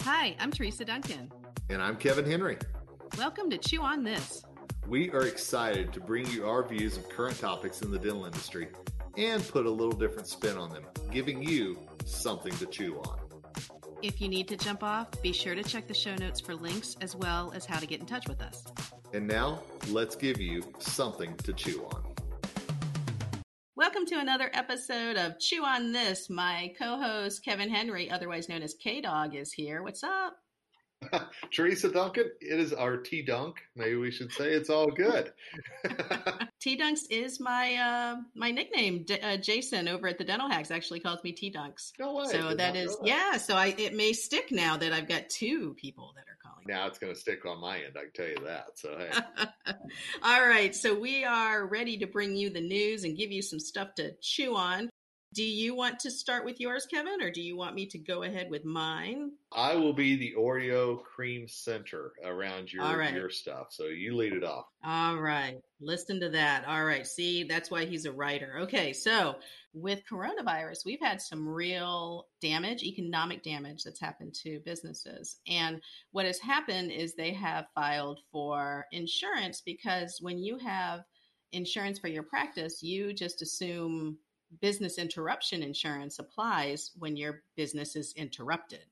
Hi, I'm Teresa Duncan. And I'm Kevin Henry. Welcome to Chew on This. We are excited to bring you our views of current topics in the dental industry and put a little different spin on them, giving you something to chew on. If you need to jump off, be sure to check the show notes for links as well as how to get in touch with us. And now, let's give you something to chew on. Welcome to another episode of Chew on This. My co host, Kevin Henry, otherwise known as K Dog, is here. What's up? Teresa Duncan, it is our T Dunk. Maybe we should say it's all good. T Dunks is my uh, my nickname. D- uh, Jason over at the Dental Hacks actually calls me T Dunks. No way. So that is yeah. So I it may stick now that I've got two people that are. Now it's going to stick on my end. I can tell you that. So hey. all right. So we are ready to bring you the news and give you some stuff to chew on. Do you want to start with yours, Kevin, or do you want me to go ahead with mine? I will be the Oreo cream center around your right. your stuff. So you lead it off. All right. Listen to that. All right. See, that's why he's a writer. Okay. So with coronavirus, we've had some real damage, economic damage that's happened to businesses. And what has happened is they have filed for insurance because when you have insurance for your practice, you just assume business interruption insurance applies when your business is interrupted.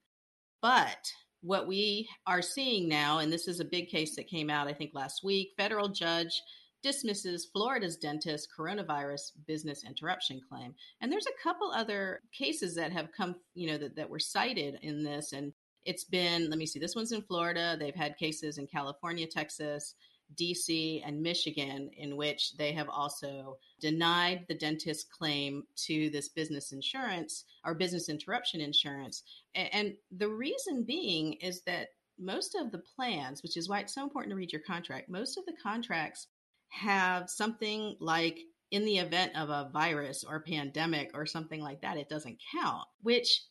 But what we are seeing now, and this is a big case that came out, I think, last week, federal judge dismisses Florida's dentist coronavirus business interruption claim. And there's a couple other cases that have come, you know, that, that were cited in this. And it's been, let me see, this one's in Florida. They've had cases in California, Texas, DC, and Michigan, in which they have also denied the dentist claim to this business insurance or business interruption insurance. And the reason being is that most of the plans, which is why it's so important to read your contract, most of the contracts have something like in the event of a virus or pandemic or something like that, it doesn't count, which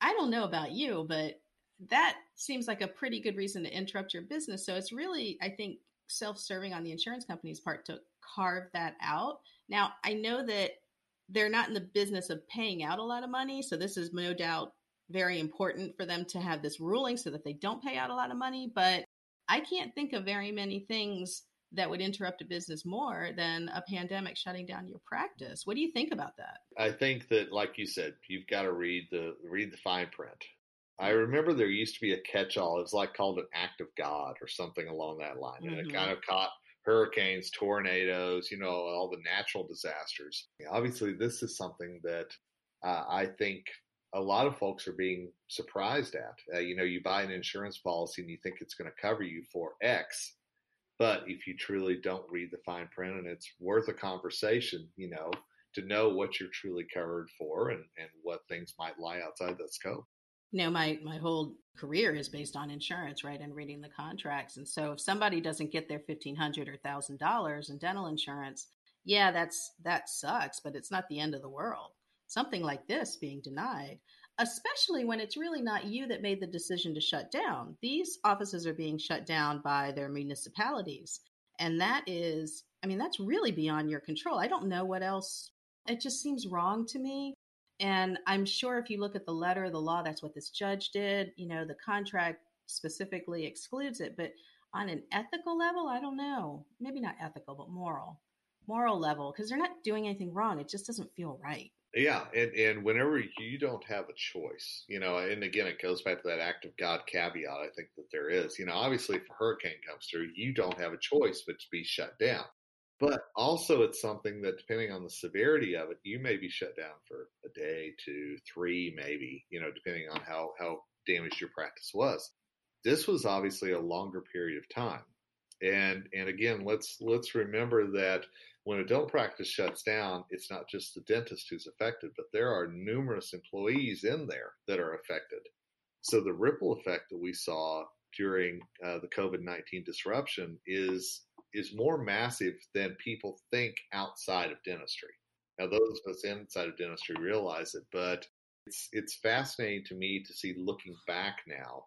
I don't know about you, but that seems like a pretty good reason to interrupt your business. So it's really, I think, self-serving on the insurance company's part to carve that out. Now, I know that they're not in the business of paying out a lot of money, so this is no doubt very important for them to have this ruling so that they don't pay out a lot of money, but I can't think of very many things that would interrupt a business more than a pandemic shutting down your practice. What do you think about that? I think that like you said, you've got to read the read the fine print. I remember there used to be a catch-all. It was like called an act of God or something along that line, mm-hmm. and it kind mm-hmm. of caught hurricanes, tornadoes, you know, all the natural disasters. Obviously, this is something that uh, I think a lot of folks are being surprised at. Uh, you know, you buy an insurance policy and you think it's going to cover you for X, but if you truly don't read the fine print, and it's worth a conversation, you know, to know what you're truly covered for and, and what things might lie outside that scope you know my my whole career is based on insurance right and reading the contracts. And so if somebody doesn't get their 1500 or $1000 in dental insurance yeah that's that sucks but it's not the end of the world. Something like this being denied especially when it's really not you that made the decision to shut down. These offices are being shut down by their municipalities and that is i mean that's really beyond your control. I don't know what else it just seems wrong to me and I'm sure if you look at the letter of the law, that's what this judge did. You know, the contract specifically excludes it. But on an ethical level, I don't know. Maybe not ethical, but moral. Moral level, because they're not doing anything wrong. It just doesn't feel right. Yeah, and, and whenever you don't have a choice, you know, and again, it goes back to that act of God caveat. I think that there is, you know, obviously, if a hurricane comes through, you don't have a choice but to be shut down. But also, it's something that, depending on the severity of it, you may be shut down for a day, two, three, maybe, you know, depending on how, how damaged your practice was. This was obviously a longer period of time. And and again, let's let's remember that when a dental practice shuts down, it's not just the dentist who's affected, but there are numerous employees in there that are affected. So the ripple effect that we saw during uh, the COVID nineteen disruption is is more massive than people think outside of dentistry. Now, those of us inside of dentistry realize it, but it's it's fascinating to me to see looking back now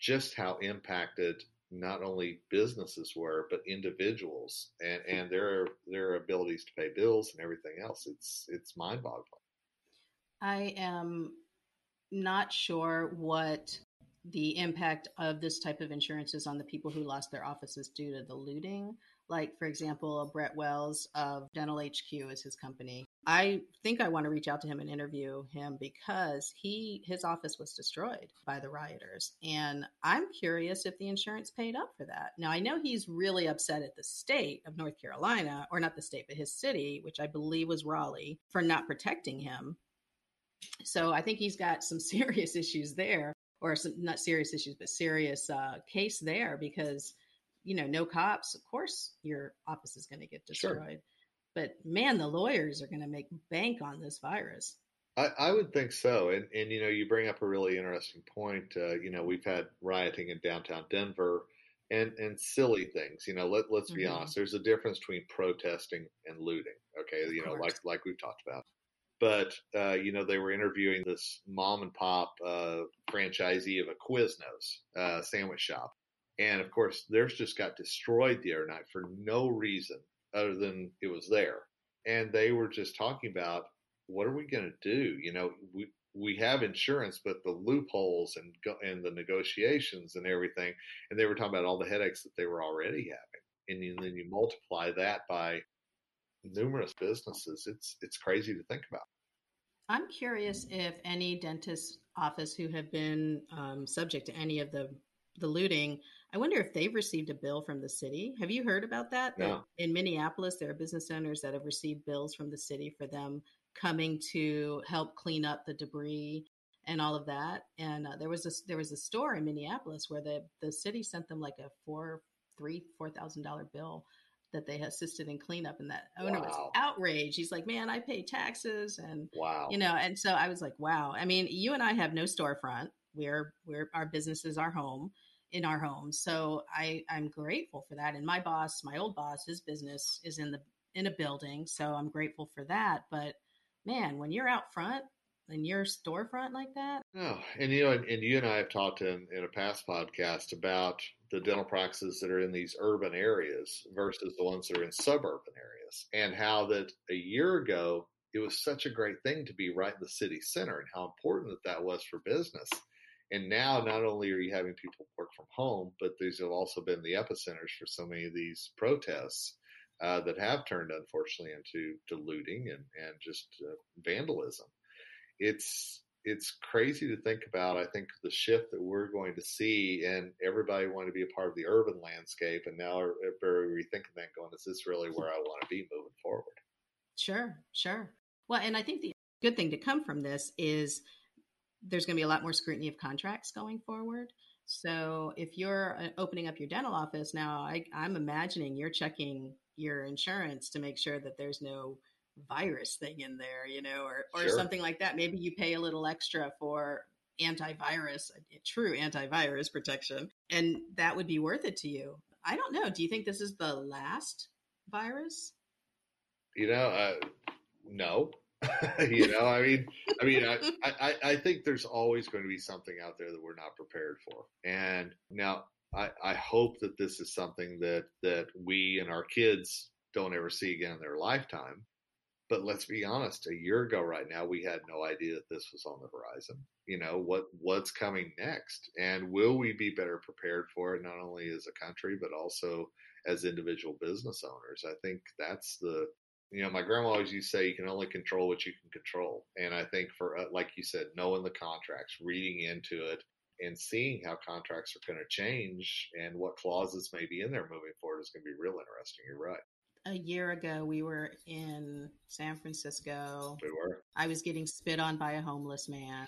just how impacted not only businesses were but individuals and and their their abilities to pay bills and everything else it's it's mind boggling i am not sure what the impact of this type of insurance is on the people who lost their offices due to the looting. Like, for example, Brett Wells of Dental HQ is his company. I think I want to reach out to him and interview him because he his office was destroyed by the rioters. And I'm curious if the insurance paid up for that. Now I know he's really upset at the state of North Carolina, or not the state, but his city, which I believe was Raleigh, for not protecting him. So I think he's got some serious issues there, or some not serious issues, but serious uh, case there because you know, no cops, of course your office is going to get destroyed. Sure. But man, the lawyers are going to make bank on this virus. I, I, would think so. And, and, you know, you bring up a really interesting point. Uh, you know, we've had rioting in downtown Denver and, and silly things. You know, let, let's be mm-hmm. honest, there's a difference between protesting and looting. Okay. You know, like, like we've talked about. But, uh, you know, they were interviewing this mom and pop uh, franchisee of a Quiznos uh, sandwich shop. And of course, theirs just got destroyed the other night for no reason other than it was there. And they were just talking about what are we going to do? You know, we we have insurance, but the loopholes and and the negotiations and everything. And they were talking about all the headaches that they were already having. And then you multiply that by numerous businesses. It's it's crazy to think about. I'm curious if any dentist office who have been um, subject to any of the the looting I wonder if they've received a bill from the city. Have you heard about that? No. in Minneapolis, there are business owners that have received bills from the city for them coming to help clean up the debris and all of that. And uh, there was a there was a store in Minneapolis where the the city sent them like a four three four thousand dollar bill that they assisted in cleanup and that owner wow. was outraged he's like man i pay taxes and wow you know and so i was like wow i mean you and i have no storefront we're we're our business is our home in our home. So I, I'm grateful for that. And my boss, my old boss, his business is in the in a building. So I'm grateful for that. But man, when you're out front in your storefront like that. Oh, and you know, and, and you and I have talked in, in a past podcast about the dental practices that are in these urban areas versus the ones that are in suburban areas, and how that a year ago it was such a great thing to be right in the city center, and how important that that was for business. And now, not only are you having people work from home, but these have also been the epicenters for so many of these protests uh, that have turned, unfortunately, into to looting and and just uh, vandalism. It's it's crazy to think about. I think the shift that we're going to see, and everybody wanting to be a part of the urban landscape, and now are very rethinking that, going, "Is this really where I want to be moving forward?" Sure, sure. Well, and I think the good thing to come from this is there's going to be a lot more scrutiny of contracts going forward. So if you're uh, opening up your dental office now, I, I'm imagining you're checking your insurance to make sure that there's no virus thing in there, you know, or, or sure. something like that. Maybe you pay a little extra for antivirus, true antivirus protection, and that would be worth it to you. I don't know. Do you think this is the last virus? You know, uh, no. you know, I mean, I mean, I, I, I think there's always going to be something out there that we're not prepared for. And now I, I hope that this is something that, that we and our kids don't ever see again in their lifetime. But let's be honest, a year ago right now, we had no idea that this was on the horizon. You know, what, what's coming next? And will we be better prepared for it, not only as a country, but also as individual business owners? I think that's the, you know, my grandma always used to say you can only control what you can control. And I think for, uh, like you said, knowing the contracts, reading into it, and seeing how contracts are going to change and what clauses may be in there moving forward is going to be real interesting. You're right. A year ago, we were in San Francisco. We were. I was getting spit on by a homeless man.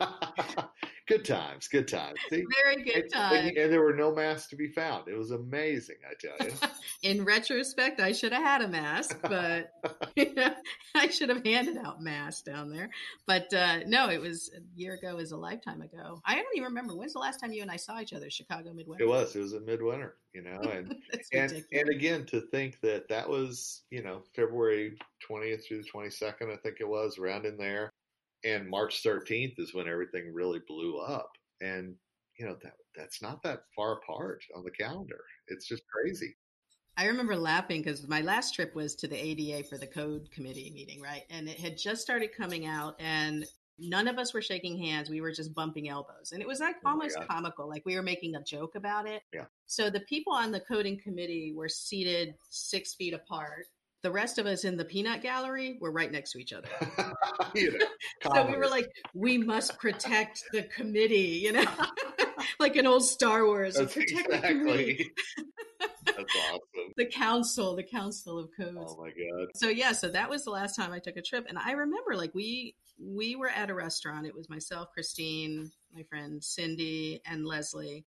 good times, good times. See? Very good times. And, and, there were no masks to be found. It was amazing, I tell you. In retrospect, I should have had a mask, but you know, I should have handed out masks down there. But uh, no, it was a year ago, is a lifetime ago. I don't even remember when's the last time you and I saw each other. Chicago midwinter. It was. It was a midwinter. You know, and and, and again to think that that was you know February twentieth through the twenty second, I think it was around in there and March 13th is when everything really blew up. And you know that that's not that far apart on the calendar. It's just crazy. I remember laughing because my last trip was to the ADA for the code committee meeting, right? And it had just started coming out, and None of us were shaking hands. We were just bumping elbows. And it was like Oh almost God. comical. Like we were making a joke about it. Yeah. So the people on the coding committee were seated six feet apart. The rest of us in the peanut gallery were right next to each other. you know, So we were like, we must protect the committee, you know, like an old Star Wars. That's protect the committee. That's awesome. The council, the council of codes. Oh my god. so yeah so that was the last time i took a trip and i remember like we we were at a restaurant it was myself christine my friend cindy and leslie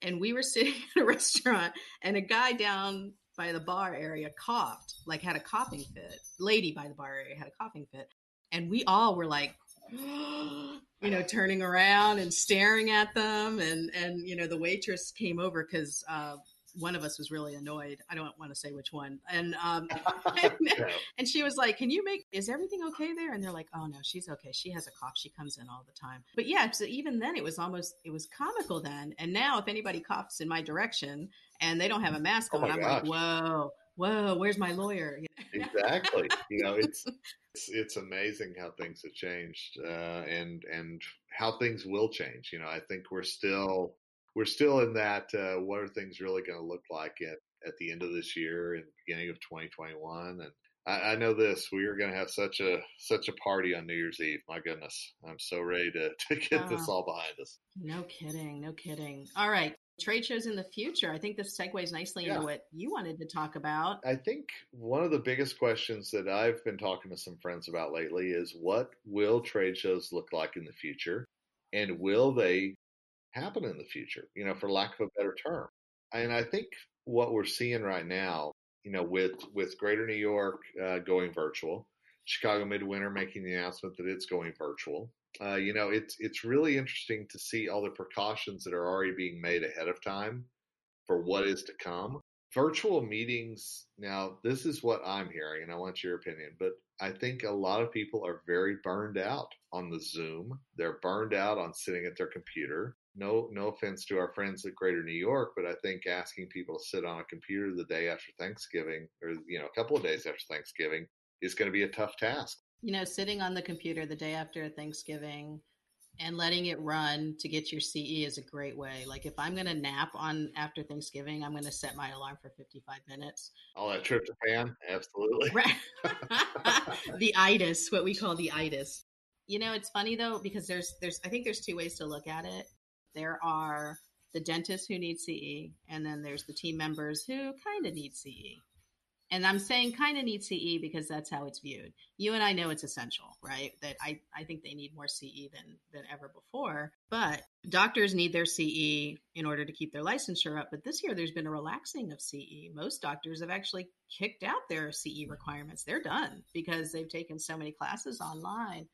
and we were sitting at a restaurant and a guy down by the bar area coughed like had a coughing fit lady by the bar area had a coughing fit and we all were like you know turning around and staring at them and and you know the waitress came over because uh one of us was really annoyed. I don't want to say which one. And um, Yeah. and she was like, "Can you make? Is everything okay there?" And they're like, "Oh no, she's okay. She has a cough. She comes in all the time." But yeah, so even then, it was almost it was comical then. And now, if anybody coughs in my direction and they don't have a mask Oh on, I'm gosh. like, "Whoa, whoa, where's my lawyer?" You know? exactly. You know, it's it's it's amazing how things have changed, uh, and and how things will change. You know, I think we're still we're still in that. Uh, what are things really going to look like at at the end of this year and beginning of 2021? And I, I know this: we are going to have such a such a party on New Year's Eve. My goodness, I'm so ready to to get this Ah. all behind us. No kidding, no kidding. All right, trade shows in the future. I think this segues nicely Yeah. into what you wanted to talk about. I think one of the biggest questions that I've been talking to some friends about lately is what will trade shows look like in the future? And will they happen in the future? You know, for lack of a better term. And I think what we're seeing right now, you know, with with Greater New York uh, going virtual, Chicago Midwinter making the announcement that it's going virtual. Uh, you know, it's it's really interesting to see all the precautions that are already being made ahead of time for what is to come. Virtual meetings now this is what i'm hearing and i want your opinion but i think a lot of people are very burned out on the zoom. They're burned out on sitting at their computer. No no offense to our friends at greater new york but i think asking people to sit on a computer the day after thanksgiving or you know a couple of days after thanksgiving is going to be a tough task You know, sitting on the computer the day after Thanksgiving and letting it run to get your CE is a great way. Like if I'm going to nap on after Thanksgiving, I'm going to set my alarm for 55 minutes. all that trip to tryptophan absolutely Right. the itis, what we call the itis. You know, it's funny though because there's there's I think there's two ways to look at it. There are the dentists who need CE, and then there's the team members who kind of need CE. And I'm saying kind of need CE because that's how it's viewed. You and I know it's essential, right? That I, I think they need more CE than than ever before. But doctors need their CE in order to keep their licensure up. But this year there's been a relaxing of CE. Most doctors have actually kicked out their CE requirements. They're done because they've taken so many classes online.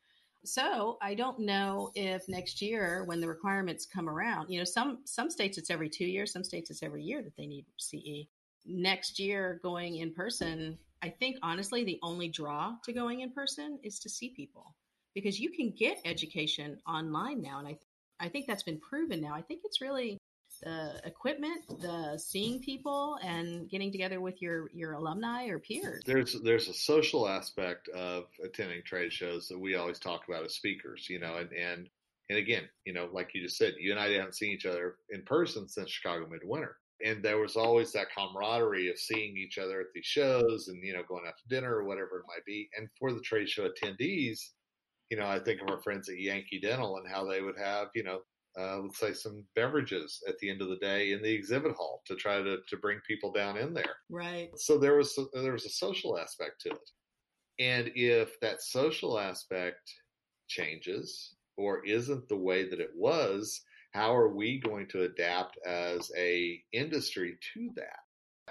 So I don't know if next year when the requirements come around, you know, some some states it's every two years, some states it's every year that they need CE. Next year going in person, I think honestly the only draw to going in person is to see people because you can get education online now and I I think that's been proven now. I think it's really the equipment, the seeing people and getting together with your your alumni or peers. there's there's a social aspect of attending trade shows that we always talk about as speakers, you know, and and and again, you know, like you just said, you and I haven't seen each other in person since Chicago Midwinter, and there was always that camaraderie of seeing each other at these shows and you know going out to dinner or whatever it might be. And for the trade show attendees, you know, I think of our friends at Yankee Dental and how they would have, you know, uh, let's say some beverages at the end of the day in the exhibit hall to try to to bring people down in there Right. so there was there was a social aspect to it and if that social aspect changes or isn't the way that it was how are we going to adapt as a industry to that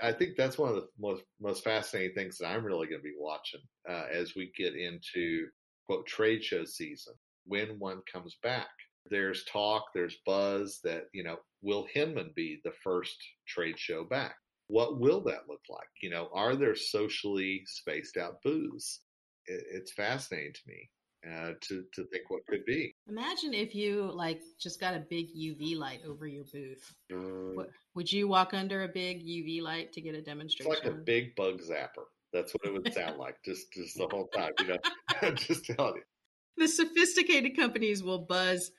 i think that's one of the most most fascinating things that i'm really going to be watching uh, as we get into quote trade show season when one comes back there's talk there's buzz that you know will hinman be the first trade show back what will that look like? You know, are there socially spaced out booths? It, it's fascinating to me uh, to to think what could be. Imagine if you like just got a big UV light over your booth. Uh, would you walk under a big UV light to get a it's demonstration? like a big bug zapper. That's what it would sound like, just just the whole time. You know, just telling you. the sophisticated companies will buzz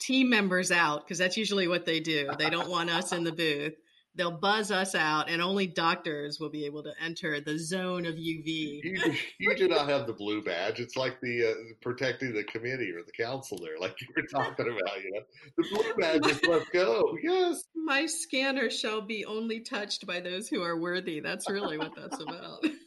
team members out because that's usually what they do. They don't want us in the booth. They'll buzz us out, and only doctors will be able to enter the zone of UV. You, you do not have the blue badge. It's like the uh, protecting the committee or the council there, like you were talking about. You know, the blue badge is let's go. Yes, my scanner shall be only touched by those who are worthy. That's really what that's about.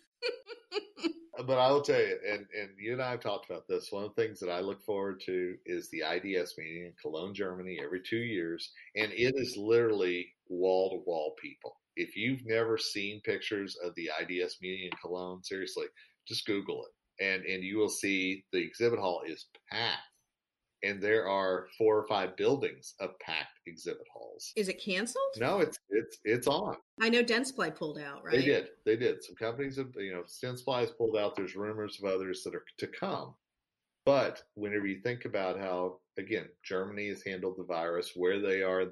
but I will tell you, and, and you and I have talked about this. One of the things that I look forward to is the IDS meeting in Cologne, Germany, every two years, and it is literally wall to wall people. If you've never seen pictures of the IDS meeting in Cologne, seriously, just Google it, and and you will see the exhibit hall is packed and there are four or five buildings of packed exhibit halls. Is it canceled? No, it's it's it's on. I know Dentsply pulled out, right? They did. They did. Some companies have, you know, Dentsply has pulled out. There's rumors of others that are to come. But whenever you think about how, again, Germany has handled the virus, where they are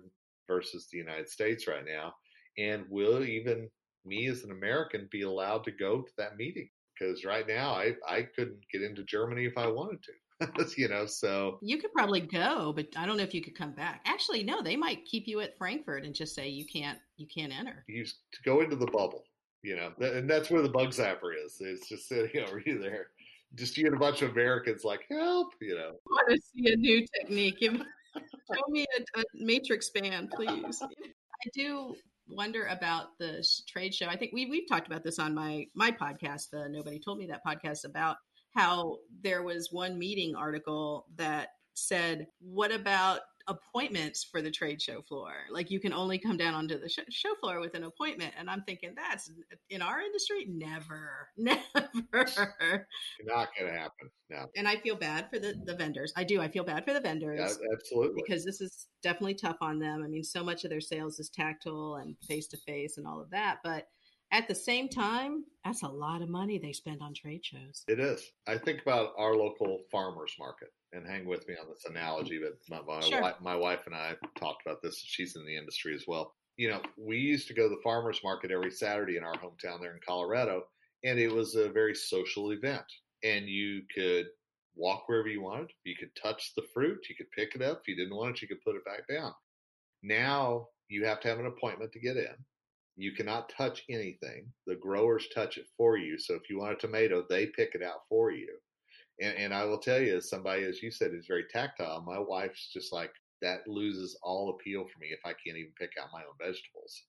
versus the United States right now, and will even me as an American be allowed to go to that meeting? Because right now I I couldn't get into Germany if I wanted to. you know, so you could probably go, but I don't know if you could come back. Actually, no, they might keep you at Frankfurt and just say you can't you can't enter. You to go into the bubble, you know, and that's where the bug zapper is. It's just sitting over you there. Just you get a bunch of Americans like help, you know. I want to see a new technique. Show me a, a matrix band, please. I do wonder about the trade show. I think we we've talked about this on my my podcast, the Nobody Told Me That podcast about how there was one meeting article that said, What about appointments for the trade show floor? Like you can only come down onto the show floor with an appointment. And I'm thinking, that's in our industry, never, never. Not going to happen. No. And I feel bad for the, the vendors. I do. I feel bad for the vendors. Yeah, absolutely. Because this is definitely tough on them. I mean, so much of their sales is tactile and face to face and all of that. But at the same time, that's a lot of money they spend on trade shows. It is. I think about our local farmers market and hang with me on this analogy, but my, my, sure. wife, my wife and I talked about this. She's in the industry as well. You know, we used to go to the farmers market every Saturday in our hometown there in Colorado, and it was a very social event. And you could walk wherever you wanted. You could touch the fruit. You could pick it up. If you didn't want it, you could put it back down. Now you have to have an appointment to get in. You cannot touch anything. The growers touch it for you. So if you want a tomato, they pick it out for you. And, and I will tell you, as somebody, as you said, is very tactile, my wife's just like, that loses all appeal for me if I can't even pick out my own vegetables.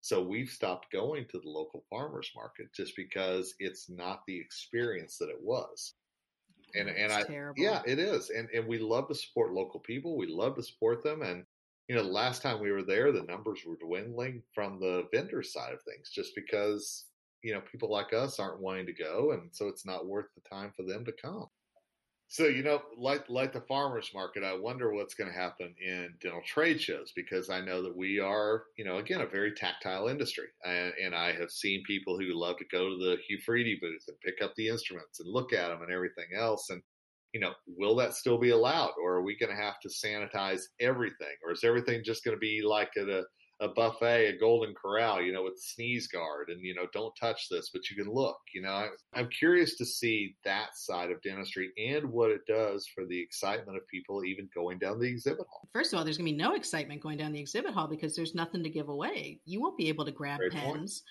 So we've stopped going to the local farmers market just because it's not the experience that it was. And oh, and I terrible. yeah, it is. And and we love to support local people. We love to support them and you know, the last time we were there, the numbers were dwindling from the vendor side of things just because, you know, people like us aren't wanting to go. And so it's not worth the time for them to come. So, you know, like, like the farmer's market, I wonder what's going to happen in dental trade shows because I know that we are, you know, again, a very tactile industry. And, and I have seen people who love to go to the Hu-Friedy booth and pick up the instruments and look at them and everything else. And, you know, will that still be allowed, or are we going to have to sanitize everything, or is everything just going to be like at a, a buffet, a golden corral, you know, with sneeze guard, and you know, don't touch this, but you can look. You know, I, I'm curious to see that side of dentistry and what it does for the excitement of people even going down the exhibit hall. First of all, there's going to be no excitement going down the exhibit hall because there's nothing to give away. You won't be able to grab Great pens. Point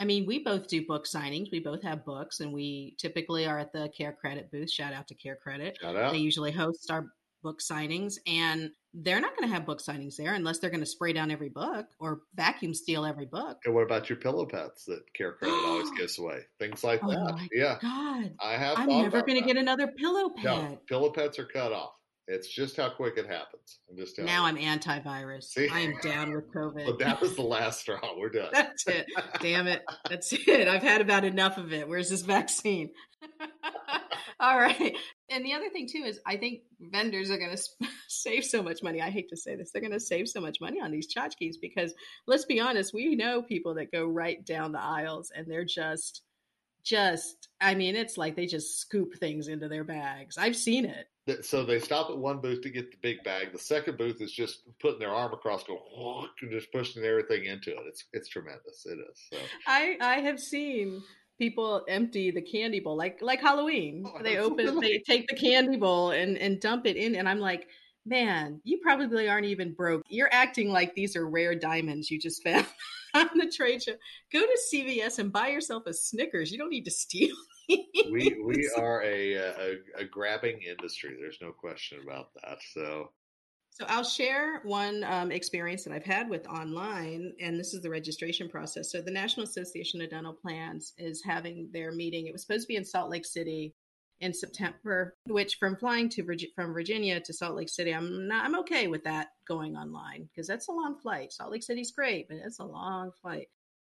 I mean, we both do book signings. We both have books, and we typically are at the CareCredit booth. Shout out to CareCredit. Shout out. They usually host our book signings, and they're not going to have book signings there unless they're going to spray down every book or vacuum steal every book. And what about your pillow pets that CareCredit always gives away? Things like oh that. yeah. God. I have. I'm never going to get another pillow pet. No, pillow pets are cut off. It's just how quick it happens. I'm just now you. I'm antivirus. See? I am down with COVID. But that was the last straw. We're done. That's it. Damn it. That's it. I've had about enough of it. Where's this vaccine? All right. And the other thing too is I think vendors are going to save so much money. I hate to say this. They're going to save so much money on these tchotchkes because let's be honest, we know people that go right down the aisles and they're just just I mean, it's like they just scoop things into their bags. I've seen it so they stop at one booth to get the big bag. The second booth is just putting their arm across, going and just pushing everything into it. It's it's tremendous. It is. So. I I have seen people empty the candy bowl like like Halloween. Oh, they open, they take the candy bowl and and dump it in, and I'm like, man, you probably aren't even broke. You're acting like these are rare diamonds you just found on the trade show. Go to CVS and buy yourself a Snickers. You don't need to steal. We we are a, a a grabbing industry. There's no question about that. So so I'll share one um, experience that I've had with online, and this is the registration process. So the National Association of Dental Plans is having their meeting. It was supposed to be in Salt Lake City in September, which from flying to from Virginia to Salt Lake City, I'm not I'm okay with that going online because that's a long flight. Salt Lake City's great, but it's a long flight.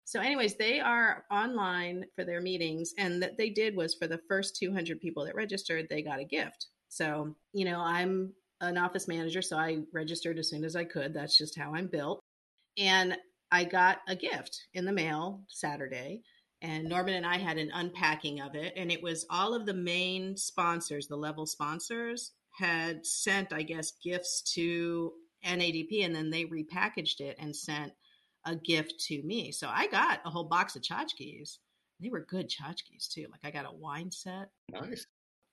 So, anyways, they are online for their meetings, and that they did was for the first 200 people that registered, they got a gift. So, you know, I'm an office manager, so I registered as soon as I could. That's just how I'm built. And I got a gift in the mail Saturday. And Norman and I had an unpacking of it. And it was all of the main sponsors, the level sponsors, had sent, I guess, gifts to NADP. And then they repackaged it and sent a gift to me. So I got a whole box of tchotchkes. They were good tchotchkes too. Like I got a wine set. Nice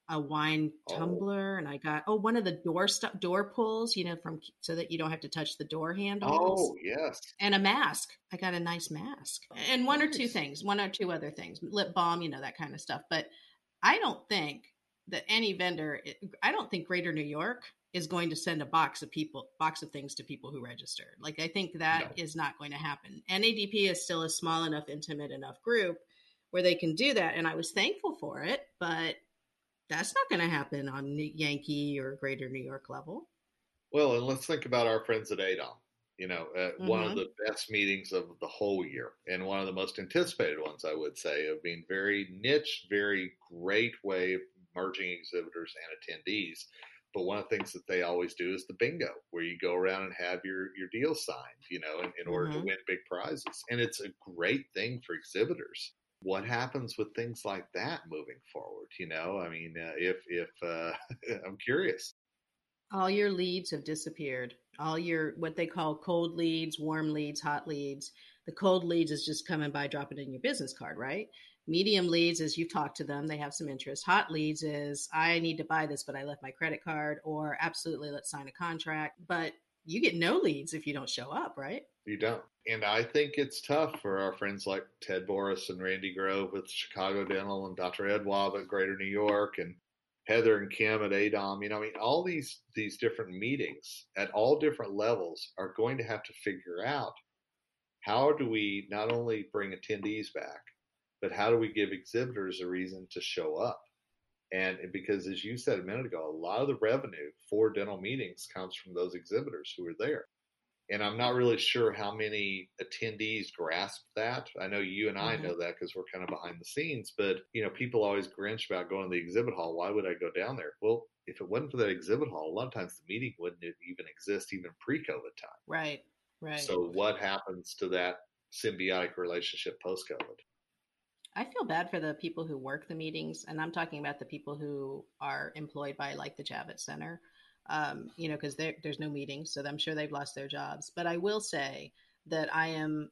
a wine oh. tumbler, and I got oh one of the door stu- door pulls, you know, from so that you don't have to touch the door handles. Oh yes, and a mask. I got a nice mask, and one nice. or two things, one or two other things, lip balm, you know, that kind of stuff. But I don't think that any vendor, I don't think Greater New York is going to send a box of people box of things to people who registered. Like I think that no. is not going to happen. NADP is still a small enough, intimate enough group where they can do that, and I was thankful for it, but that's not going to happen on Yankee or Greater New York level. Well, and let's think about our friends at ADOM. You know, uh, mm-hmm. one of mm-hmm. the best meetings of the whole year, and one of the most anticipated ones, I would say, of being very niche, very great way of merging exhibitors and attendees. But one of the things that they always do is the bingo, where you go around and have your your deal signed, you know, in, in order mm-hmm. to win big prizes. And it's a great thing for exhibitors what happens with things like that moving forward? You know, I mean, uh, if if uh, I'm curious. All your leads have disappeared. All your what they call cold leads, warm leads, hot leads. The cold leads is just coming by, dropping in your business card, right? Medium leads is you talk to them, they have some interest. Hot leads is I need to buy this, but I left my credit card, or absolutely let's sign a contract. But you get no leads if you don't show up, right? You don't. And I think it's tough for our friends like Ted Boris and Randy Grove with Chicago Dental and Dr. Edwab at Greater New York and Heather and Kim at ADOM. You know, I mean, all these these different meetings at all different levels are going to have to figure out how do we not only bring attendees back, but how do we give exhibitors a reason to show up? And because, as you said a minute ago, a lot of the revenue for dental meetings comes from those exhibitors who are there. And I'm not really sure how many attendees grasp that. I know you and I mm-hmm. know that because we're kind of behind the scenes, but you know, people always grinch about going to the exhibit hall. Why would I go down there? Well, if it wasn't for that exhibit hall, a lot of times the meeting wouldn't even exist even pre-COVID time. Right. Right. So what happens to that symbiotic relationship post-COVID? I feel bad for the people who work the meetings, and I'm talking about the people who are employed by like the Javits Center, um, you know, because there's no meetings, so I'm sure they've lost their jobs. But I will say that I am,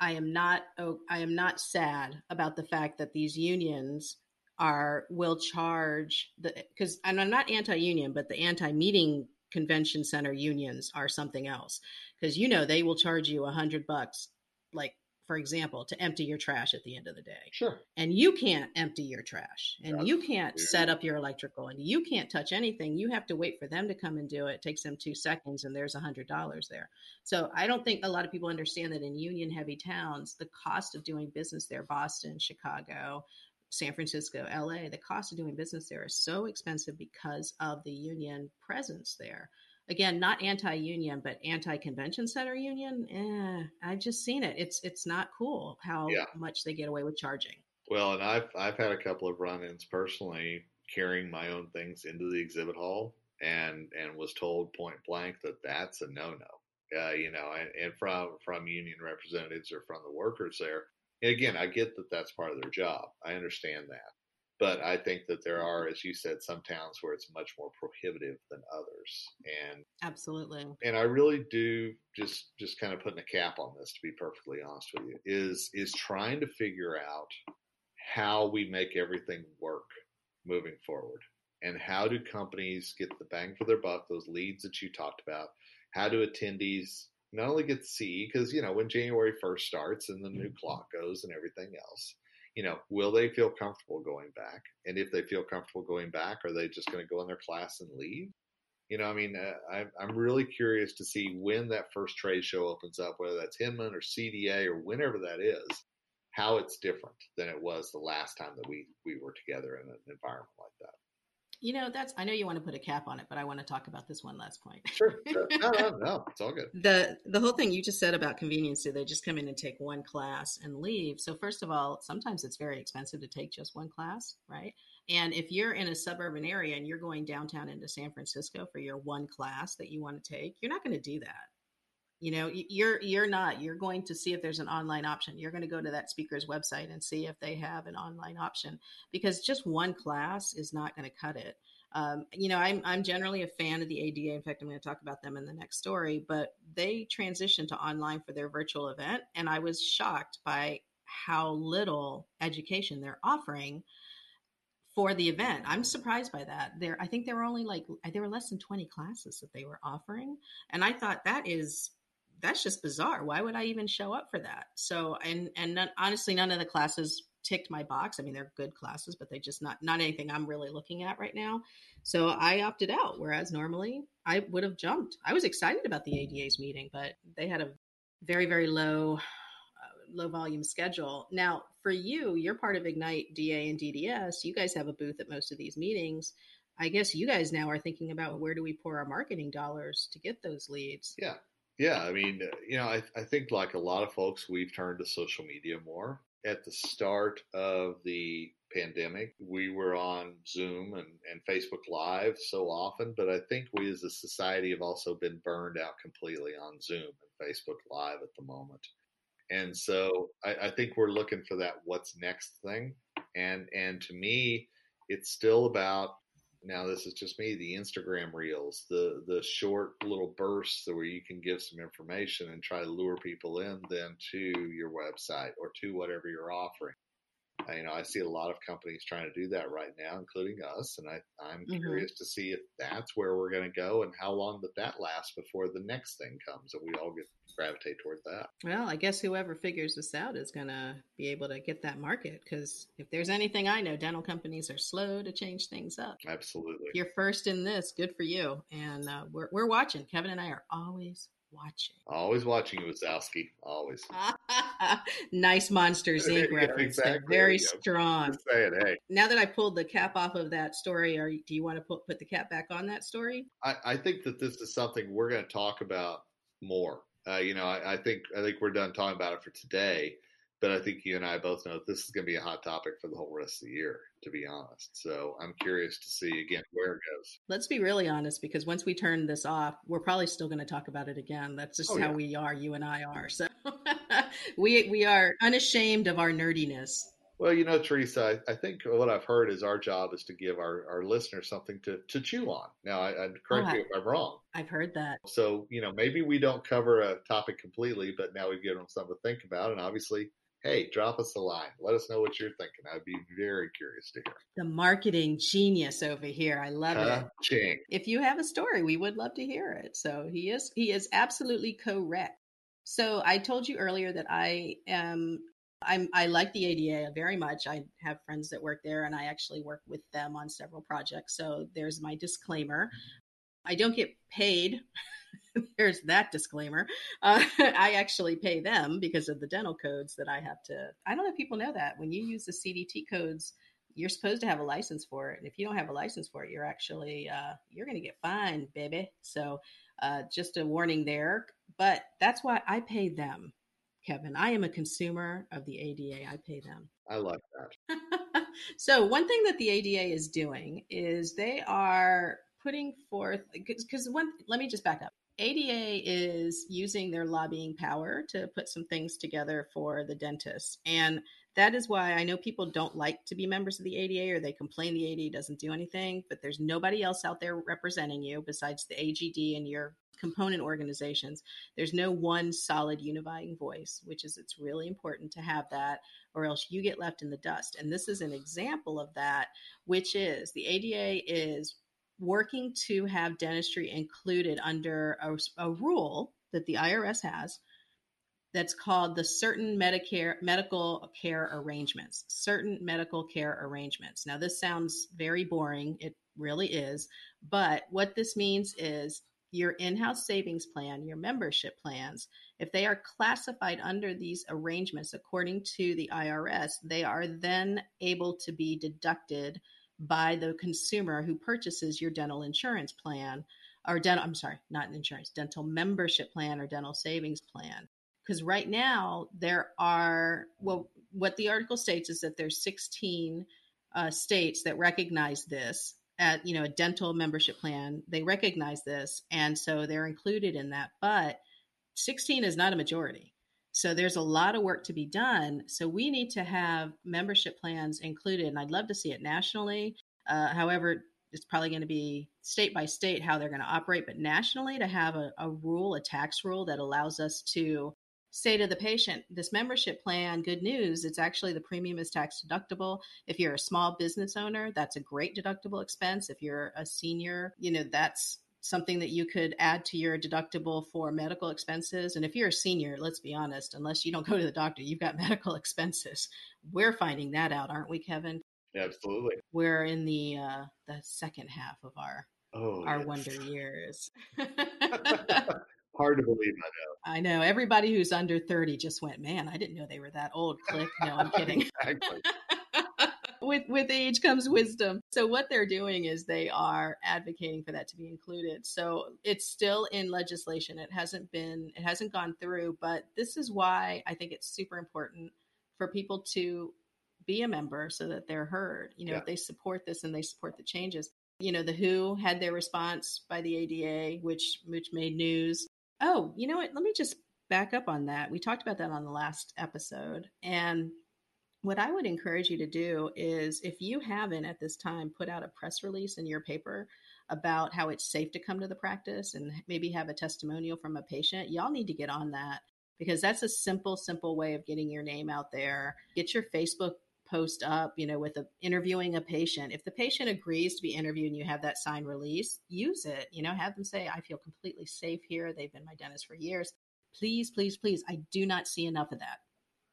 I am not, oh, I am not sad about the fact that these unions are will charge the because I'm not anti-union, but the anti-meeting convention center unions are something else because you know they will charge you a hundred bucks like for example, to empty your trash at the end of the day. Sure. And you can't empty your trash and That's you can't weird. set up your electrical and you can't touch anything. You have to wait for them to come and do it. It takes them two seconds and there's a hundred dollars there. So I don't think a lot of people understand that in union heavy towns, the cost of doing business there, Boston, Chicago, San Francisco, LA, the cost of doing business there is so expensive because of the union presence there again, not anti-union, but anti-convention center union. Eh, I've just seen it. It's it's not cool how yeah. much they get away with charging. Well, and I've I've had a couple of run-ins personally carrying my own things into the exhibit hall, and and was told point blank that that's a no-no. Uh, you know, and, and from from union representatives or from the workers there. And again, I get that that's part of their job. I understand that but I think that there are, as you said, some towns where it's much more prohibitive than others. And absolutely. And I really do just just kind of putting a cap on this, to be perfectly honest with you, is is trying to figure out how we make everything work moving forward. And how do companies get the bang for their buck, those leads that you talked about? How do attendees not only get to see, because, you know, when January 1st starts and the new mm-hmm. clock goes and everything else, you know, will they feel comfortable going back? And if they feel comfortable going back, are they just going to go in their class and leave? You know, I mean, uh, I, I'm really curious to see when that first trade show opens up, whether that's Hinman or CDA or whenever that is, how it's different than it was the last time that we we were together in an environment like that. You know, that's I know you want to put a cap on it, but I want to talk about this one last point. Sure. sure. No, no, no, it's all good. The the whole thing you just said about convenience, do they just come in and take one class and leave? So first of all, sometimes it's very expensive to take just one class, right? And if you're in a suburban area and you're going downtown into San Francisco for your one class that you want to take, you're not going to do that you know you're you're not you're going to see if there's an online option you're going to go to that speaker's website and see if they have an online option because just one class is not going to cut it um, you know I'm, I'm generally a fan of the ada in fact i'm going to talk about them in the next story but they transitioned to online for their virtual event and i was shocked by how little education they're offering for the event. I'm surprised by that. There, I think there were only like there were less than 20 classes that they were offering, and I thought that is that's just bizarre. Why would I even show up for that? So, and and honestly, none of the classes ticked my box. I mean, they're good classes, but they just not not anything I'm really looking at right now. So I opted out. Whereas normally I would have jumped. I was excited about the ADA's meeting, but they had a very very low uh, low volume schedule. Now, for you, you're part of Ignite DA and DDS. You guys have a booth at most of these meetings. I guess you guys now are thinking about where do we pour our marketing dollars to get those leads? Yeah. Yeah, I mean, you know, I, I think like a lot of folks, we've turned to social media more. At the start of the pandemic, we were on Zoom and, and Facebook Live so often, but I think we as a society have also been burned out completely on Zoom and Facebook Live at the moment. And so I, I think we're looking for that what's next thing. And and to me, it's still about now this is just me the instagram reels the the short little bursts where you can give some information and try to lure people in then to your website or to whatever you're offering you know, I see a lot of companies trying to do that right now, including us, and I, I'm mm-hmm. curious to see if that's where we're going to go and how long that that lasts before the next thing comes, and we all get gravitate toward that. Well, I guess whoever figures this out is going to be able to get that market because if there's anything I know, dental companies are slow to change things up. Absolutely. If you're first in this, good for you, and uh, we're we're watching. Kevin and I are always watching. Always watching Wazowski. Always. nice Monsters Inc. yeah, reference. Exactly. Very strong. Just saying, hey. Now that I pulled the cap off of that story, are do you want to put, put the cap back on that story? I, I think that this is something we're going to talk about more. Uh, you know, I, I think I think we're done talking about it for today. But I think you and I both know this is going to be a hot topic for the whole rest of the year, to be honest. So I'm curious to see again where it goes. Let's be really honest, because once we turn this off, we're probably still going to talk about it again. That's just oh, how yeah. we are. You and I are. So we we are unashamed of our nerdiness. Well, you know, Teresa, I, I, think what I've heard is our job is to give our, our listeners something to, to chew on. Now, I, I correct oh, me ah. if I'm wrong. I've heard that. So, you know, maybe we don't cover a topic completely, but now we've given them something to think about. And obviously, hey, drop us a line. Let us know what you're thinking. I'd be very curious to hear. The marketing genius over here. I love it. Ching. If you have a story, we would love to hear it. So he is he is absolutely correct. So I told you earlier that I am I'm I like the ADA very much. I have friends that work there and I actually work with them on several projects. So there's my disclaimer. I don't get paid there's that disclaimer. Uh, I actually pay them because of the dental codes that I have to. I don't know if people know that when you use the CDT codes, you're supposed to have a license for it. And if you don't have a license for it, you're actually uh, you're going to get fined, baby. So uh, just a warning there. But that's why I pay them, Kevin. I am a consumer of the ADA. I pay them. I like that. so one thing that the ADA is doing is they are putting forth because one. Let me just back up. ADA is using their lobbying power to put some things together for the dentists. And that is why I know people don't like to be members of the ADA or they complain the ADA doesn't do anything, but there's nobody else out there representing you besides the AGD and your component organizations. There's no one solid unifying voice, which is it's really important to have that, or else you get left in the dust. And this is an example of that, which is the ADA is working to have dentistry included under a, a rule that the IRS has that's called the certain Medicare medical care arrangements. Certain medical care arrangements. Now this sounds very boring. It really is. But what this means is your in-house savings plan, your membership plans, if they are classified under these arrangements according to the IRS, they are then able to be deducted by the consumer who purchases your dental insurance plan or dental I'm sorry, not insurance, dental membership plan or dental savings plan. Because right now there are well what the article states is that there's 16 uh, states that recognize this at you know a dental membership plan they recognize this and so they're included in that but 16 is not a majority so there's a lot of work to be done so we need to have membership plans included and i'd love to see it nationally uh, however it's probably going to be state by state how they're going to operate but nationally to have a, a rule a tax rule that allows us to say to the patient, this membership plan, good news, it's actually the premium is tax deductible. If you're a small business owner, that's a great deductible expense. If you're a senior, you know, that's something that you could add to your deductible for medical expenses. And if you're a senior, let's be honest, unless you don't go to the doctor, you've got medical expenses. We're finding that out, aren't we, Kevin? Absolutely. We're in the uh, the second half of our oh, our yes. wonder years. Hard to believe, I know. I know. Everybody who's under 30 just went, man, I didn't know they were that old. Click. No, I'm kidding. with with age comes wisdom. So what they're doing is they are advocating for that to be included. So it's still in legislation. It hasn't been it hasn't gone through, but this is why I think it's super important for people to be a member so that they're heard. You know, yeah. if they support this and they support the changes. You know, the WHO had their response by the ADA, which which made news. Oh, you know what? Let me just back up on that. We talked about that on the last episode. And what I would encourage you to do is if you haven't at this time put out a press release in your paper about how it's safe to come to the practice and maybe have a testimonial from a patient, y'all need to get on that because that's a simple, simple way of getting your name out there. Get your Facebook post up, you know, with a, interviewing a patient. If the patient agrees to be interviewed and you have that signed release, use it. You know, have them say, I feel completely safe here. They've been my dentist for years. Please, please, please. I do not see enough of that.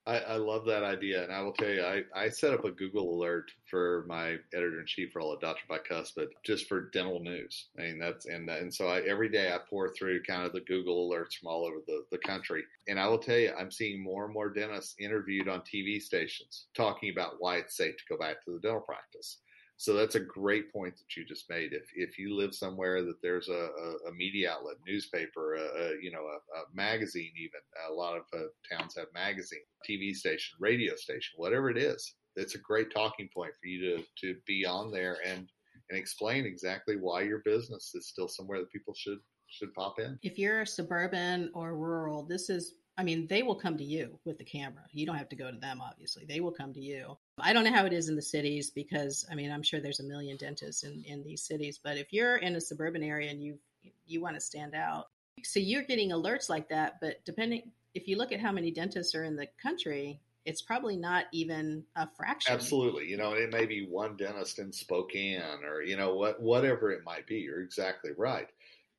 I, I, love that idea, and I will tell you, I, I set up a Google alert for my editor in chief for all of Dr. Bicuspid just for dental news. I mean that's and and so I, every day I pour through kind of the Google alerts from all over the, the country, and I will tell you, I'm seeing more and more dentists interviewed on TV stations talking about why it's safe to go back to the dental practice. So that's a great point that you just made. If if you live somewhere that there's a, a, a media outlet, newspaper, a, you know a, magazine, even a lot of uh, towns have magazine, TV station, radio station, whatever it is, it's a great talking point for you to to be on there and and explain exactly why your business is still somewhere that people should should pop in. If you're suburban or rural, this is I mean, they will come to you with the camera. You don't have to go to them, obviously. They will come to you. I don't know how it is in the cities because, I mean, I'm sure there's a million dentists in, in these cities. But if you're in a suburban area and you you want to stand out, so you're getting alerts like that. But depending, if you look at how many dentists are in the country, it's probably not even a fraction. Absolutely. You know, it may be one dentist in Spokane or, you know, what whatever it might be. You're exactly right.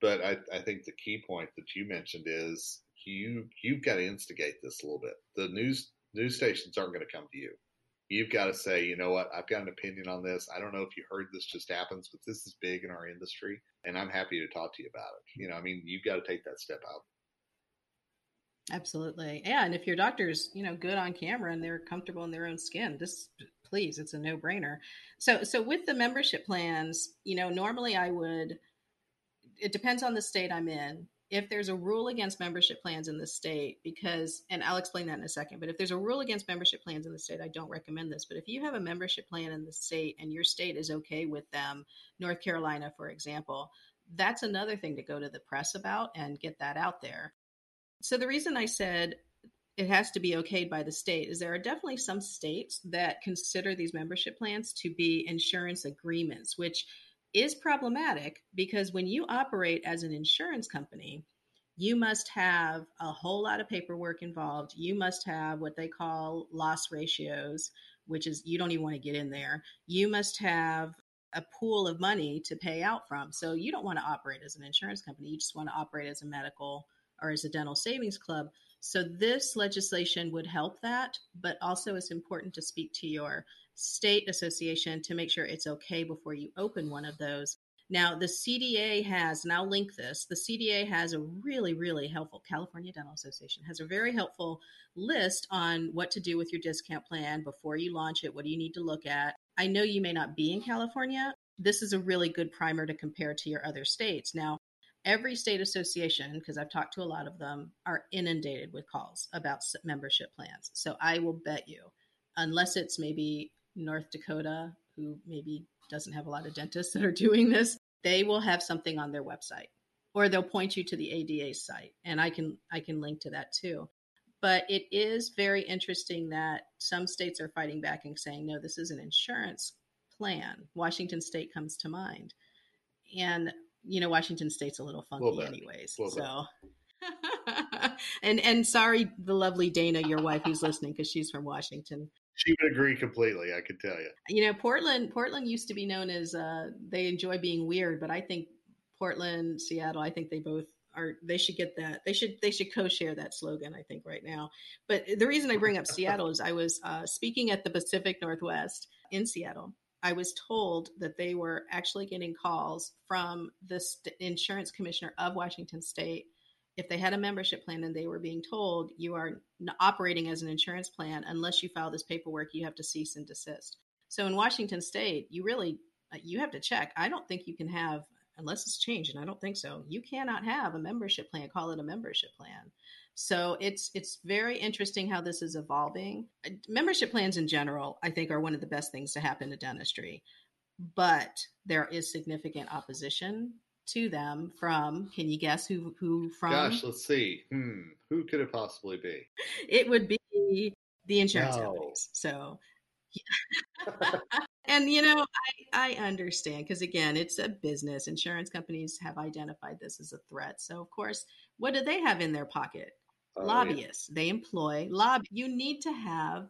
But I, I think the key point that you mentioned is you you've got to instigate this a little bit. The news news stations aren't going to come to you. You've got to say, you know what, I've got an opinion on this. I don't know if you heard this just happens, but this is big in our industry, and I'm happy to talk to you about it. You know, I mean, you've got to take that step out. Absolutely. Yeah. And if your doctor's, you know, good on camera and they're comfortable in their own skin, this please, it's a no brainer. So so with the membership plans, you know, normally I would it depends on the state I'm in if there's a rule against membership plans in the state, because, and I'll explain that in a second, but if there's a rule against membership plans in the state, I don't recommend this. But if you have a membership plan in the state and your state is okay with them, North Carolina, for example, that's another thing to go to the press about and get that out there. So the reason I said it has to be okayed by the state is there are definitely some states that consider these membership plans to be insurance agreements, which is problematic because when you operate as an insurance company, you must have a whole lot of paperwork involved. You must have what they call loss ratios, which is you don't even want to get in there. You must have a pool of money to pay out from. So you don't want to operate as an insurance company. You just want to operate as a medical or as a dental savings club. So this legislation would help that, but also it's important to speak to your state association to make sure it's okay before you open one of those. Now, the CDA has, and I'll link this, the CDA has a really, really helpful, California Dental Association has a very helpful list on what to do with your discount plan before you launch it. What do you need to look at? I know you may not be in California. This is a really good primer to compare to your other states. Now, every state association, because I've talked to a lot of them, are inundated with calls about membership plans. So I will bet you, unless it's maybe North Dakota, who maybe doesn't have a lot of dentists that are doing this, they will have something on their website or they'll point you to the ADA site and I can I can link to that too. But it is very interesting that some states are fighting back and saying no this is an insurance plan. Washington state comes to mind. And you know Washington state's a little funky little anyways. So and and sorry the lovely Dana your wife who's listening cuz she's from Washington she would agree completely. I could tell you. You know, Portland. Portland used to be known as uh, they enjoy being weird, but I think Portland, Seattle. I think they both are. They should get that. They should. They should co-share that slogan. I think right now. But the reason I bring up Seattle is I was uh, speaking at the Pacific Northwest in Seattle. I was told that they were actually getting calls from the st- insurance commissioner of Washington State. If they had a membership plan and they were being told you are operating as an insurance plan unless you file this paperwork. You have to cease and desist. So in washington state you really uh, you have to check. I don't think you can have unless it's changed and i don't think so you cannot have a membership plan call it a membership plan so it's it's very interesting how this is evolving. Uh, membership plans in general i think are one of the best things to happen to dentistry but there is significant opposition to them from can you guess who who from? Gosh let's see. Hmm who could it possibly be? It would be the insurance no. companies so and you know i i understand because again it's a business. Insurance companies have identified this as a threat. So of course what do they have in their pocket oh, lobbyists yeah. they employ lobby you need to have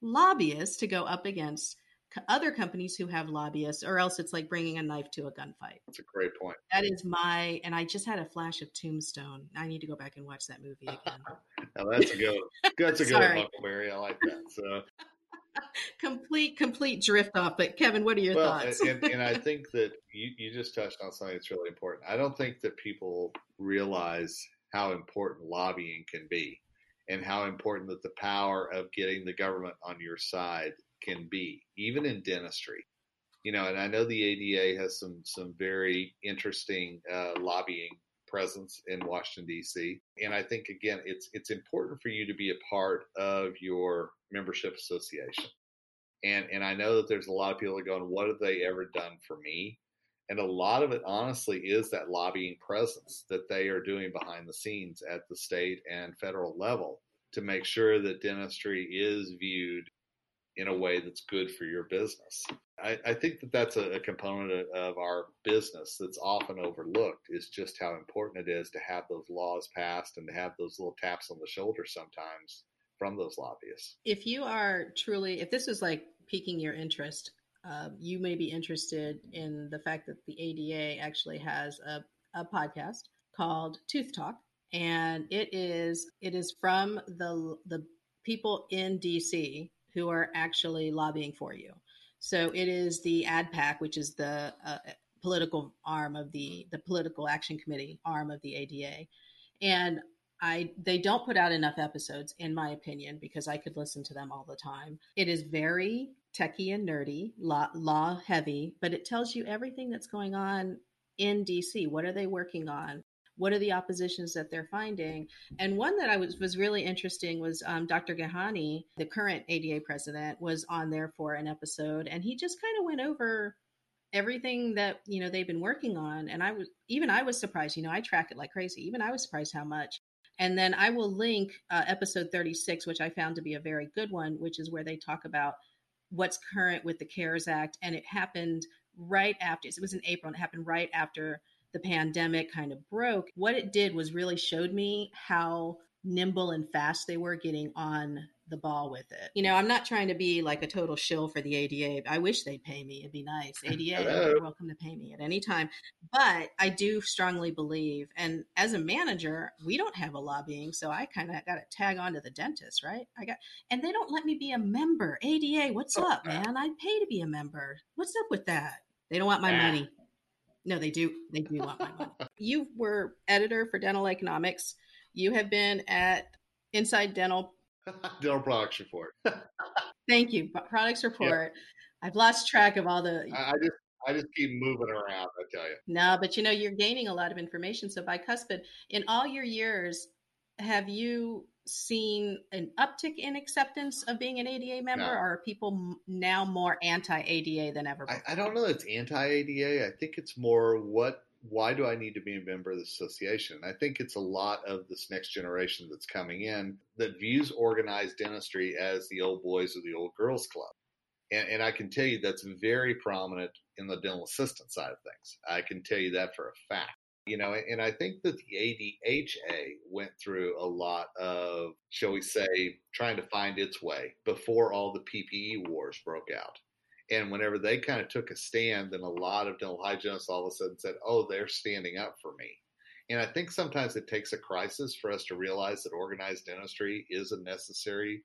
lobbyists to go up against other companies who have lobbyists, or else it's like bringing a knife to a gunfight. That's a great point. That is my, and I just had a flash of Tombstone. I need to go back and watch that movie again. now that's a good, that's a good one, Huckleberry. I like that. So complete, complete drift off. But Kevin, what are your well, thoughts? and, and I think that you, you just touched on something that's really important. I don't think that people realize how important lobbying can be and how important that the power of getting the government on your side can be, even in dentistry. You know, and I know the ADA has some some very interesting uh, lobbying presence in Washington D.C. And I think again, it's it's important for you to be a part of your membership association. And and I know that there's a lot of people that going, what have they ever done for me? And a lot of it, honestly, is that lobbying presence that they are doing behind the scenes at the state and federal level to make sure that dentistry is viewed in a way that's good for your business. I, I think that that's a, a component of our business that's often overlooked is just how important it is to have those laws passed and to have those little taps on the shoulder sometimes from those lobbyists. If you are truly, if this is like piquing your interest, uh, you may be interested in the fact that the ADA actually has a, a podcast called Tooth Talk, and it is it is from the the people in DC who are actually lobbying for you. So it is the ADPAC, which is the uh, political arm of the the political action committee arm of the ADA, and I they don't put out enough episodes, in my opinion, because I could listen to them all the time. It is very techie and nerdy, law, law heavy, but it tells you everything that's going on in DC. What are they working on? what are the oppositions that they're finding and one that i was was really interesting was um, dr Gehani the current ada president was on there for an episode and he just kind of went over everything that you know they've been working on and i was even i was surprised you know i track it like crazy even i was surprised how much and then i will link uh, episode 36 which i found to be a very good one which is where they talk about what's current with the cares act and it happened right after. It was in April, and it happened right after the pandemic kind of broke. What it did was really showed me how nimble and fast they were getting on the ball with it. You know, I'm not trying to be like a total shill for the ADA. I wish they'd pay me. It'd be nice. ADA, you're welcome to pay me at any time. But I do strongly believe, and as a manager, we don't have a lobbying, so I kind of got to tag on to the dentist, right? I got, and they don't let me be a member. ADA, what's oh, up, man? I'd pay to be a member. What's up with that? They don't want my ah. money. No, they do. They do want my money. You were editor for Dental Economics. You have been at Inside Dental Dental products report. Thank you. Products report. I've lost track of all the. I, I just I just keep moving around. I tell you. No, but you know you're gaining a lot of information. So bicuspid, in all your years, have you seen an uptick in acceptance of being an ADA member, no. or are people now more anti ADA than ever? I, I, don't know. It's anti ADA. I think it's more what why do I need to be a member of the association? I think it's a lot of this next generation that's coming in that views organized dentistry as the old boys or the old girls club. And, and, I can tell you that's very prominent in the dental assistant side of things. I can tell you that for a fact. You know, and I think that the ADHA went through a lot of, shall we say, trying to find its way before all the PPE wars broke out. And whenever they kind of took a stand, then a lot of dental hygienists all of a sudden said, oh, they're standing up for me. And I think sometimes it takes a crisis for us to realize that organized dentistry is a necessary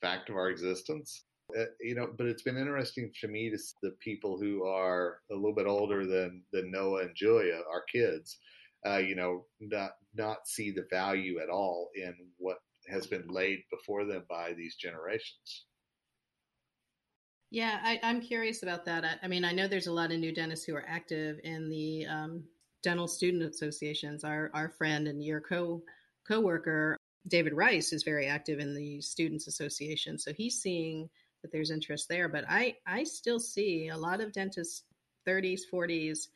fact of our existence. Uh, you know, but it's been interesting to me to see the people who are a little bit older than than Noah and Julia, our kids, uh, you know, not not see the value at all in what has been laid before them by these generations. Yeah, I, am curious about that. I, I, mean, I know there's a lot of new dentists who are active in the um, dental student associations. Our our friend and your co co-worker David Rice is very active in the students association, so he's seeing that there's interest there. But I I still see a lot of dentists, 30s, 40s,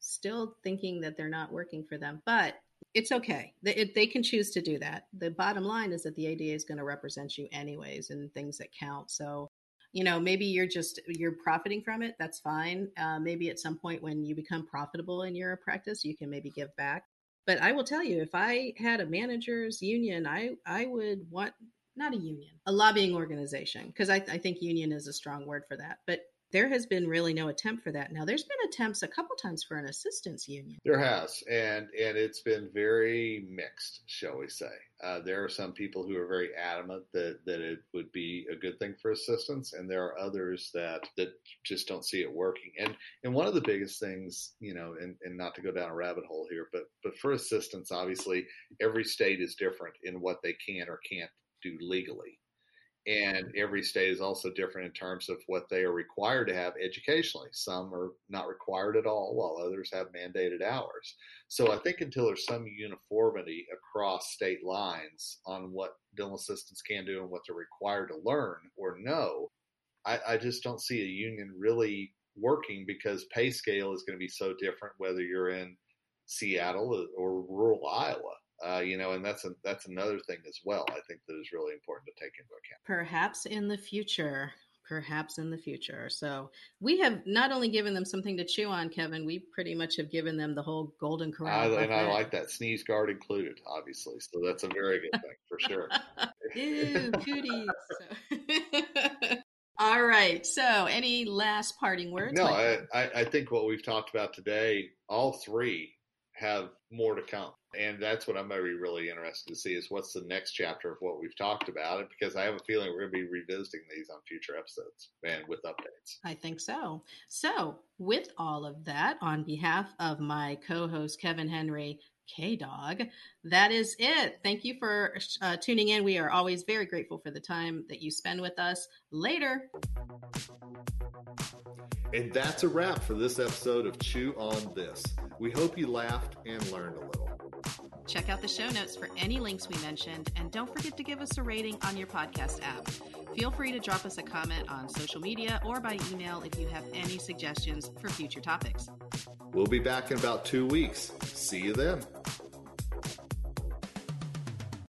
still thinking that they're not working for them. But it's okay. They, they can choose to do that. The bottom line is that the ADA is going to represent you anyways in things that count. So you know maybe you're just you're profiting from it that's fine. Uh, maybe at some point when you become profitable in your practice you can maybe give back. But i will tell you if i had a managers union i i would want not a union a lobbying organization because I, I think union is a strong word for that. But there has been really no attempt for that. Now, there's been attempts a couple times for an assistance union. There has, and and it's been very mixed, shall we say. Uh, there are some people who are very adamant that that it would be a good thing for assistance, and there are others that that just don't see it working. And and one of the biggest things, you know, and, and not to go down a rabbit hole here, but but for assistance, obviously, every state is different in what they can or can't do legally and every state is also different in terms of what they are required to have educationally. Some are not required at all, while others have mandated hours. So I think until there's some uniformity across state lines on what dental assistants can do and what they're required to learn or know, I, I just don't see a union really working because pay scale is going to be so different whether you're in Seattle or rural Iowa. Uh, you know, and that's a, that's another thing as well. I think that is really important to take into account. Perhaps in the future, perhaps in the future. So we have not only given them something to chew on, Kevin. We pretty much have given them the whole golden corral. and I like that sneeze guard included, obviously. So that's a very good thing for sure. Ew, cooties. All right. So, any last parting words? No, I, I think what we've talked about today, all three have more to come. And that's what I'm going to be really interested to see is what's the next chapter of what we've talked about. Because I have a feeling we're going to be revisiting these on future episodes and with updates. I think so. So, with all of that, on behalf of my co host, Kevin Henry, K Dog, that is it. Thank you for uh, tuning in. We are always very grateful for the time that you spend with us. Later. And that's a wrap for this episode of Chew on This. We hope you laughed and learned a little. Check out the show notes for any links we mentioned, and don't forget to give us a rating on your podcast app. Feel free to drop us a comment on social media or by email if you have any suggestions for future topics. We'll be back in about two weeks. See you then.